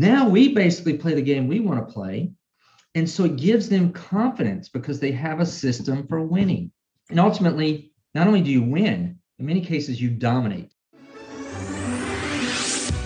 Now we basically play the game we want to play. And so it gives them confidence because they have a system for winning. And ultimately, not only do you win, in many cases, you dominate.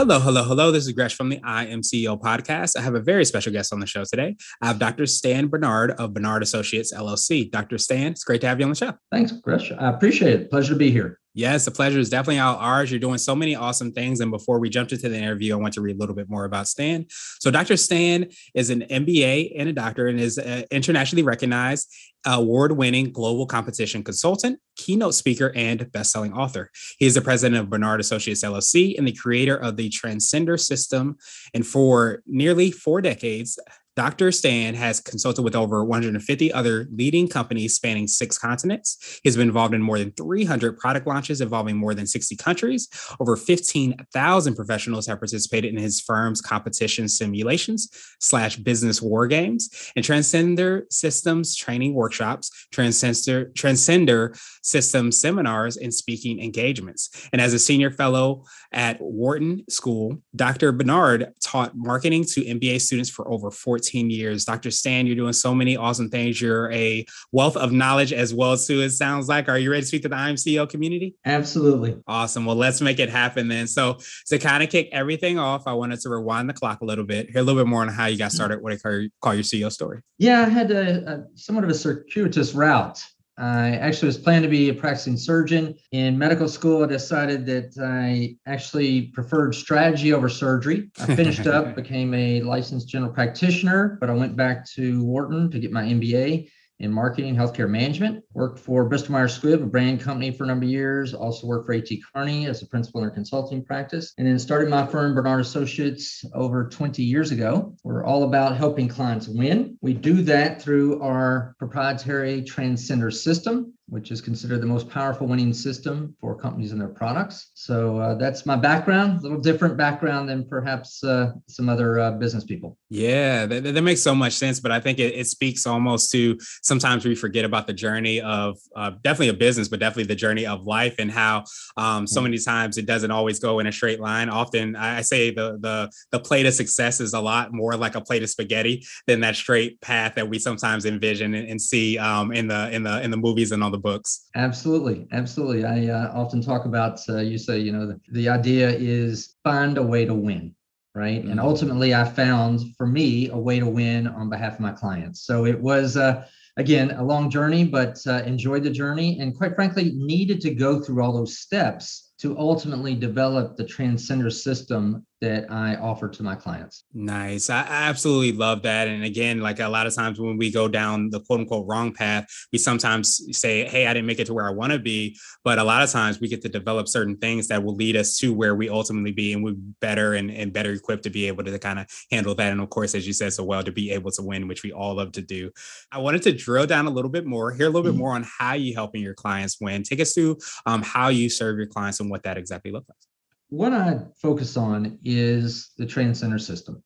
Hello, hello, hello. This is Gresh from the I Am CEO podcast. I have a very special guest on the show today. I have Dr. Stan Bernard of Bernard Associates LLC. Dr. Stan, it's great to have you on the show. Thanks, Gresh. I appreciate it. Pleasure to be here. Yes, the pleasure is definitely all ours. You're doing so many awesome things. And before we jump into the interview, I want to read a little bit more about Stan. So, Dr. Stan is an MBA and a doctor and is uh, internationally recognized award winning global competition consultant, keynote speaker, and best selling author. He is the president of Bernard Associates LLC and the creator of the Transcender system. And for nearly four decades, Dr. Stan has consulted with over 150 other leading companies spanning six continents. He's been involved in more than 300 product launches involving more than 60 countries. Over 15,000 professionals have participated in his firm's competition simulations slash business war games and Transcender Systems training workshops, Transcender, Transcender Systems seminars, and speaking engagements. And as a senior fellow at Wharton School, Dr. Bernard taught marketing to MBA students for over 14 14 years. Dr. Stan, you're doing so many awesome things. You're a wealth of knowledge as well, too, it sounds like. Are you ready to speak to the IMCO community? Absolutely. Awesome. Well, let's make it happen then. So, to kind of kick everything off, I wanted to rewind the clock a little bit, hear a little bit more on how you got started, what I call, call your CEO story. Yeah, I had a, a somewhat of a circuitous route. I actually was planning to be a practicing surgeon. In medical school, I decided that I actually preferred strategy over surgery. I finished up, became a licensed general practitioner, but I went back to Wharton to get my MBA in marketing, healthcare management. Worked for Bristol Myers Squibb, a brand company for a number of years. Also worked for A.T. Kearney as a principal in their consulting practice. And then started my firm, Bernard Associates, over 20 years ago. We're all about helping clients win. We do that through our proprietary Transcender system which is considered the most powerful winning system for companies and their products. So uh, that's my background, a little different background than perhaps uh, some other uh, business people. Yeah, that, that, makes so much sense. But I think it, it, speaks almost to sometimes we forget about the journey of uh, definitely a business, but definitely the journey of life and how um, so many times it doesn't always go in a straight line. Often I say the the the plate of success is a lot more like a plate of spaghetti than that straight path that we sometimes envision and, and see um, in the in the in the movies and all the books. Absolutely, absolutely. I uh, often talk about uh, you say you know the, the idea is find a way to win, right? Mm-hmm. And ultimately, I found for me a way to win on behalf of my clients. So it was. Uh, again, a long journey, but uh, enjoyed the journey and quite frankly, needed to go through all those steps to ultimately develop the transcender system that I offer to my clients. Nice. I absolutely love that. And again, like a lot of times when we go down the quote unquote wrong path, we sometimes say, Hey, I didn't make it to where I want to be. But a lot of times we get to develop certain things that will lead us to where we ultimately be and we're better and, and better equipped to be able to kind of handle that. And of course, as you said so well, to be able to win, which we all love to do. I wanted to drill down a little bit more, hear a little bit mm-hmm. more on how you helping your clients win. Take us through um, how you serve your clients and what that exactly looks like what I focus on is the Transcender system.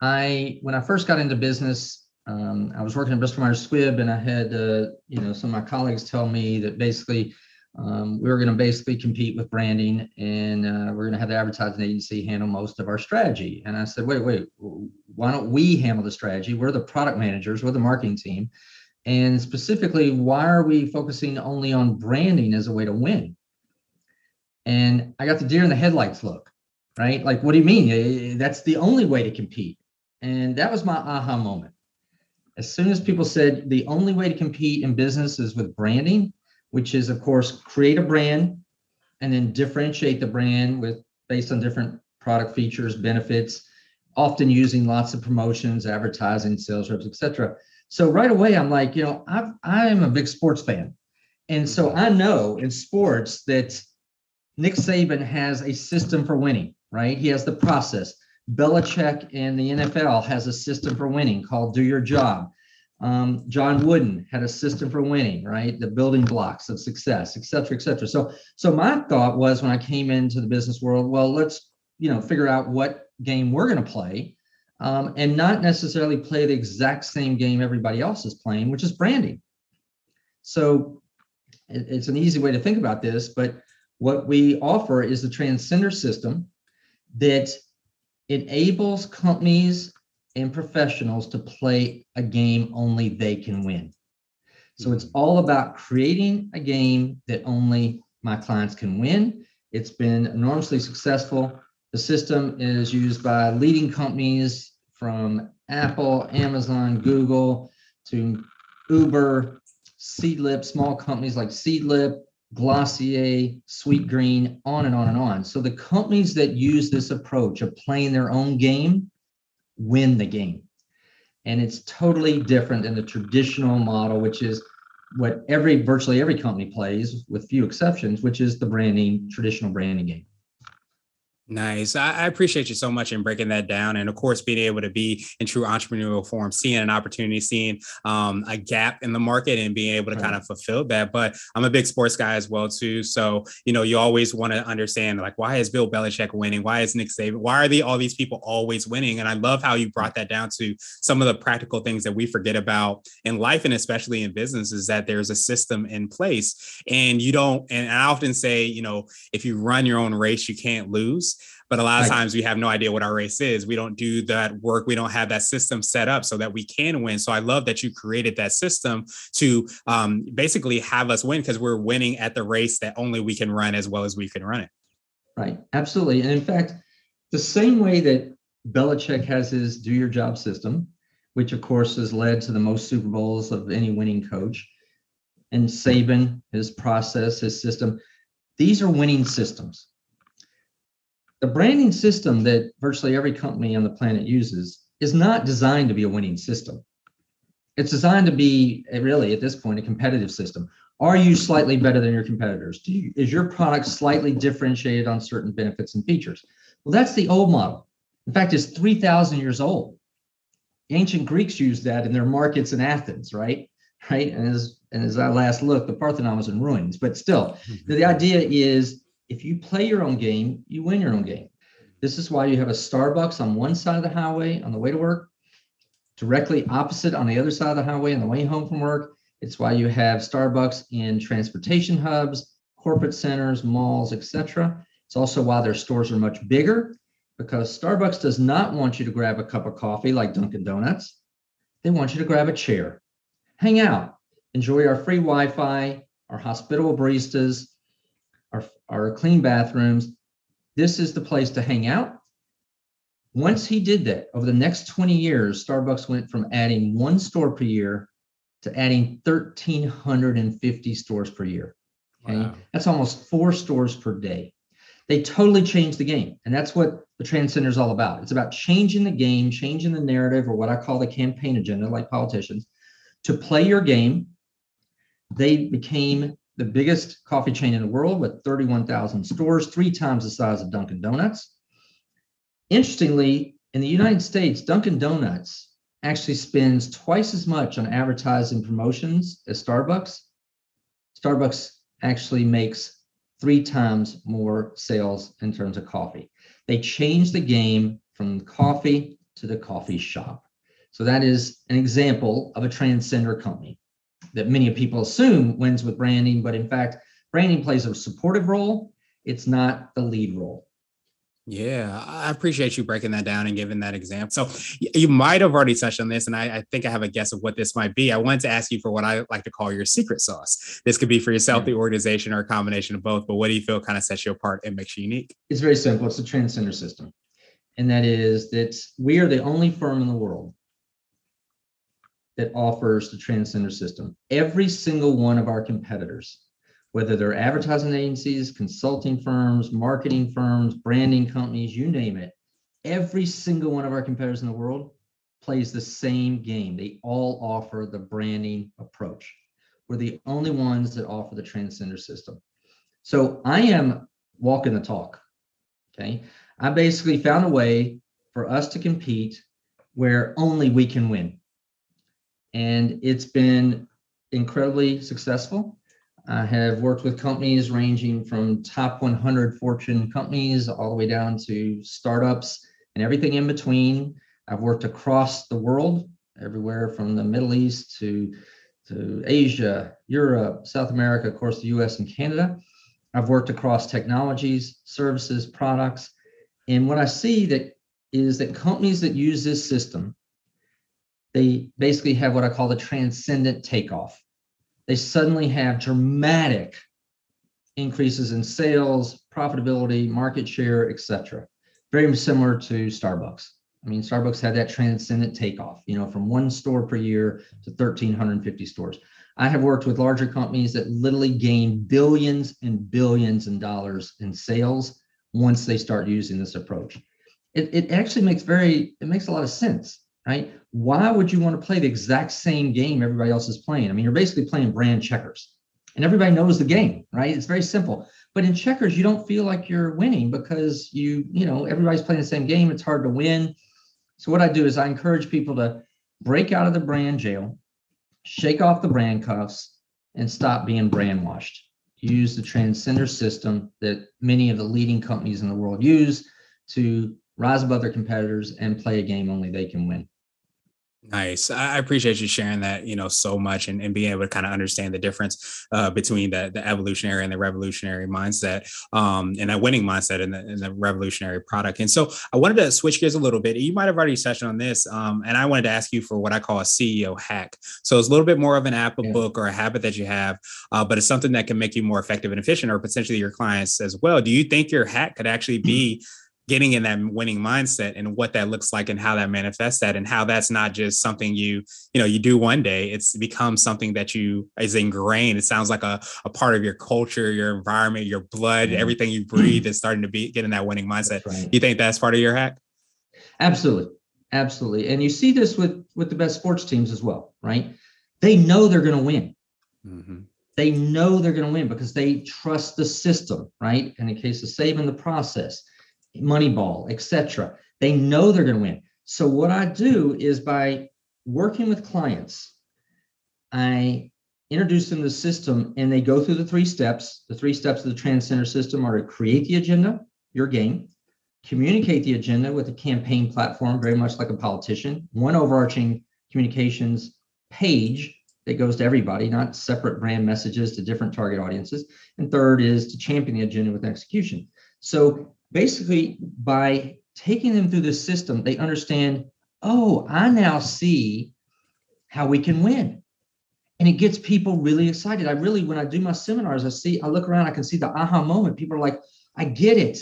I when I first got into business, um, I was working at Bristol Myers Squibb, and I had uh, you know some of my colleagues tell me that basically um, we were going to basically compete with branding, and uh, we're going to have the advertising agency handle most of our strategy. And I said, wait, wait, why don't we handle the strategy? We're the product managers, we're the marketing team, and specifically, why are we focusing only on branding as a way to win? And I got the deer in the headlights look, right? Like, what do you mean? Eh, eh, that's the only way to compete. And that was my aha moment. As soon as people said the only way to compete in business is with branding, which is, of course, create a brand and then differentiate the brand with based on different product features, benefits, often using lots of promotions, advertising, sales reps, etc. So right away, I'm like, you know, I've, I am a big sports fan. And so mm-hmm. I know in sports that Nick Saban has a system for winning, right? He has the process. Belichick in the NFL has a system for winning called Do Your Job. Um, John Wooden had a system for winning, right? The building blocks of success, et cetera, et cetera. So, so my thought was when I came into the business world, well, let's you know figure out what game we're going to play, um, and not necessarily play the exact same game everybody else is playing, which is branding. So, it, it's an easy way to think about this, but what we offer is the transcender system that enables companies and professionals to play a game only they can win. So it's mm-hmm. all about creating a game that only my clients can win. It's been enormously successful. The system is used by leading companies from Apple, Amazon, Google to Uber, Seedlip, small companies like Seedlip, Glossier, Sweetgreen, on and on and on. So the companies that use this approach of playing their own game win the game. And it's totally different than the traditional model, which is what every virtually every company plays, with few exceptions, which is the branding, traditional branding game. Nice. I, I, appreciate you so much in breaking that down. And of course, being able to be in true entrepreneurial form, seeing an opportunity, seeing um, a gap in the market and being able to right. kind of fulfill that. But I'm a big sports guy as well, too. So, you know, you always want to understand like, why is Bill Belichick winning? Why is Nick Saban? Why are they, all these people always winning? And I love how you brought that down to some of the practical things that we forget about in life and especially in business is that there's a system in place and you don't, and I often say, you know, if you run your own race, you can't lose but a lot of times we have no idea what our race is. We don't do that work. We don't have that system set up so that we can win. So I love that you created that system to um, basically have us win because we're winning at the race that only we can run as well as we can run it. Right. Absolutely. And in fact, the same way that Belichick has his do your job system, which of course has led to the most Super Bowls of any winning coach, and Saban, his process, his system, these are winning systems the branding system that virtually every company on the planet uses is not designed to be a winning system. It's designed to be really at this point a competitive system. Are you slightly better than your competitors? You, is your product slightly differentiated on certain benefits and features? Well, that's the old model. In fact, it's 3,000 years old. Ancient Greeks used that in their markets in Athens, right? Right. And as and as I last looked, the Parthenon was in ruins. But still, mm-hmm. the idea is if you play your own game, you win your own game. This is why you have a Starbucks on one side of the highway on the way to work, directly opposite on the other side of the highway on the way home from work. It's why you have Starbucks in transportation hubs, corporate centers, malls, etc. It's also why their stores are much bigger because Starbucks does not want you to grab a cup of coffee like Dunkin' Donuts. They want you to grab a chair, hang out, enjoy our free Wi Fi, our hospitable baristas, our, our clean bathrooms. This is the place to hang out. Once he did that, over the next 20 years, Starbucks went from adding one store per year to adding 1,350 stores per year. Okay. Wow. That's almost four stores per day. They totally changed the game. And that's what the Transcender is all about. It's about changing the game, changing the narrative, or what I call the campaign agenda, like politicians, to play your game. They became the biggest coffee chain in the world with 31,000 stores, three times the size of Dunkin' Donuts. Interestingly, in the United States, Dunkin' Donuts actually spends twice as much on advertising promotions as Starbucks. Starbucks actually makes three times more sales in terms of coffee. They changed the game from coffee to the coffee shop. So that is an example of a transcender company that many people assume wins with branding, but in fact, branding plays a supportive role. It's not the lead role. Yeah, I appreciate you breaking that down and giving that example. So you might have already touched on this, and I, I, think I have a guess of what this might be. I wanted to ask you for what I like to call your secret sauce. This could be for yourself, hmm. the organization, or a combination of both. But what do you feel kind of sets you apart and makes you unique? It's very simple. It's a transcender system, and that is that we are the only firm in the world that offers the transcender system. Every single one of our competitors, whether they're advertising agencies, consulting firms, marketing firms, branding companies, you name it, every single one of our competitors in the world plays the same game. They all offer the branding approach. We're the only ones that offer the transcender system. So I am walking the talk. Okay. I basically found a way for us to compete where only we can win. And it's been incredibly successful. I have worked with companies ranging from top 100 Fortune companies all the way down to startups and everything in between. I've worked across the world, everywhere from the Middle East to, to Asia, Europe, South America, of course, the US and Canada. I've worked across technologies, services, products. And what I see that is that companies that use this system, they basically have what I call the transcendent takeoff they suddenly have dramatic increases in sales, profitability, market share, etc. Very similar to Starbucks. I mean, Starbucks had that transcendent takeoff, you know, from one store per year to 1,350 stores. I have worked with larger companies that literally gain billions and billions in dollars in sales once they start using this approach. It, it actually makes very, it makes a lot of sense right? Why would you want to play the exact same game everybody else is playing? I mean, you're basically playing brand checkers and everybody knows the game, right? It's very simple. But in checkers, you don't feel like you're winning because you, you know, everybody's playing the same game. It's hard to win. So what I do is I encourage people to break out of the brand jail, shake off the brand cuffs, and stop being brand washed. Use the transcender system that many of the leading companies in the world use to rise above their competitors and play a game only they can win. Nice. I appreciate you sharing that, you know, so much and, and being able to kind of understand the difference uh, between the, the evolutionary and the revolutionary mindset um, and that winning mindset and the, and the revolutionary product. And so I wanted to switch gears a little bit. You might have already touched on this. Um, and I wanted to ask you for what I call a CEO hack. So it's a little bit more of an app, a yeah. book, or a habit that you have, uh, but it's something that can make you more effective and efficient or potentially your clients as well. Do you think your hack could actually be getting in that winning mindset and what that looks like and how that manifests that and how that's not just something you you know you do one day. It's become something that you is ingrained. It sounds like a, a part of your culture your environment your blood mm-hmm. everything you breathe is starting to be getting that winning mindset. right. you think that's part of your hack? Absolutely. Absolutely. And you see this with with the best sports teams as well right? They know they're going to win. Mm-hmm. they know they're going to win because they trust the system right? And in the case of Saban the process Moneyball, etc. They know they're going to win. So what I do is by working with clients, I introduce them to the system and they go through the three steps. The three steps of the Transcender system are to create the agenda, your game, communicate the agenda with a campaign platform, very much like a politician, one overarching communications page that goes to everybody, not separate brand messages to different target audiences. And third is to champion the agenda with execution. So basically by taking them through the system, they understand, oh, I now see how we can win. And it gets people really excited. I really, when I do my seminars, I see, I look around, I can see the aha moment. People are like, I get it.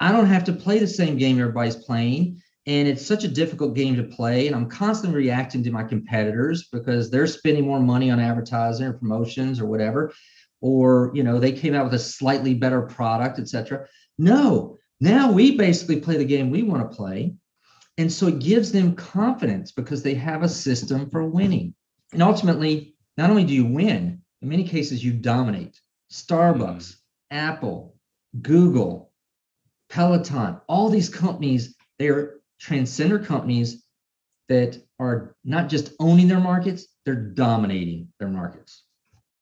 I don't have to play the same game everybody's playing. And it's such a difficult game to play. And I'm constantly reacting to my competitors because they're spending more money on advertising or promotions or whatever. Or, you know, they came out with a slightly better product, etc. No, now we basically play the game we want to play. And so it gives them confidence because they have a system for winning. And ultimately, not only do you win, in many cases, you dominate. Starbucks, mm. Apple, Google, Peloton, all these companies, they are transcender companies that are not just owning their markets, they're dominating their markets.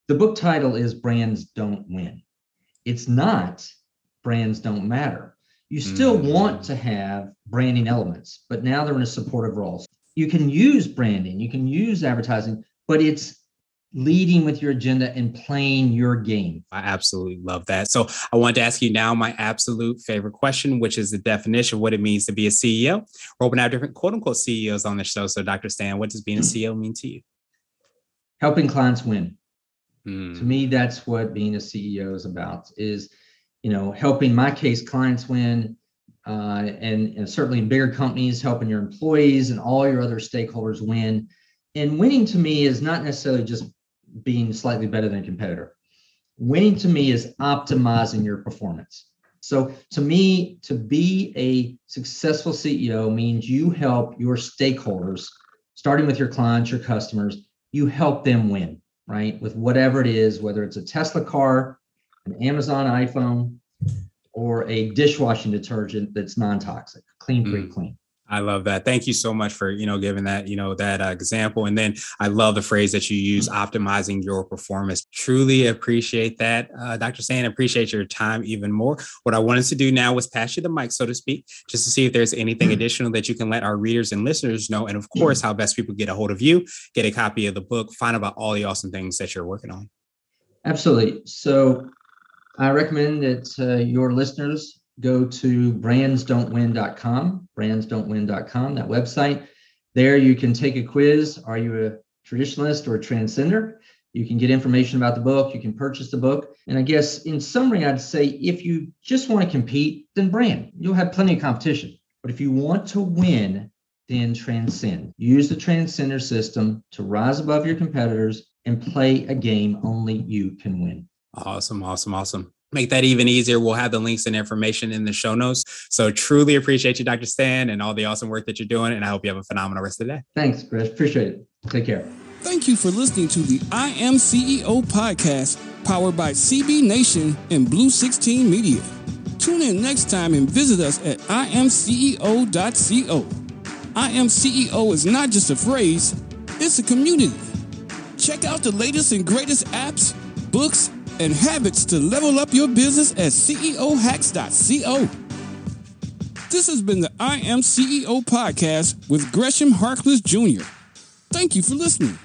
The book title is Brands Don't Win. It's not Brands Don't Matter. You still mm-hmm. want to have branding elements, but now they're in a supportive role. You can use branding, you can use advertising, but it's leading with your agenda and playing your game. I absolutely love that. So I want to ask you now my absolute favorite question, which is the definition of what it means to be a CEO. We're open to have different quote unquote CEOs on the show. So Dr. Stan, what does being a CEO mean to you? Helping clients win. Mm. To me, that's what being a CEO is about is you know, helping my case clients win, uh, and, and certainly in bigger companies, helping your employees and all your other stakeholders win. And winning to me is not necessarily just being slightly better than a competitor. Winning to me is optimizing your performance. So to me, to be a successful CEO means you help your stakeholders, starting with your clients, your customers, you help them win, right? With whatever it is, whether it's a Tesla car, an Amazon iPhone, or a dishwashing detergent that's non-toxic, clean, free, mm. clean. I love that. Thank you so much for you know giving that you know that uh, example. And then I love the phrase that you use, optimizing your performance. Truly appreciate that, uh, Dr. Stan. Appreciate your time even more. What I wanted to do now was pass you the mic, so to speak, just to see if there's anything additional that you can let our readers and listeners know, and of course, how best people get a hold of you, get a copy of the book, find out about all the awesome things that you're working on. Absolutely. So I recommend that uh, your listeners go to brandsdon'twin.com, brandsdon'twin.com, that website. There you can take a quiz. Are you a traditionalist or a transcender? You can get information about the book. You can purchase the book. And I guess in summary, I'd say if you just want to compete, then brand. You'll have plenty of competition. But if you want to win, then transcend. Use the transcender system to rise above your competitors and play a game only you can win. Awesome, awesome, awesome make that even easier, we'll have the links and information in the show notes. So truly appreciate you, Dr. Stan, and all the awesome work that you're doing. And I hope you have a phenomenal rest of the day. Thanks, Chris. Appreciate it. Take care. Thank you for listening to the I Am CEO podcast, powered by CB Nation and Blue 16 Media. Tune in next time and visit us at imceo.co. I Am CEO is not just a phrase, it's a community. Check out the latest and greatest apps, books, and habits to level up your business at CEOhacks.co. This has been the I Am CEO podcast with Gresham Harkless Jr. Thank you for listening.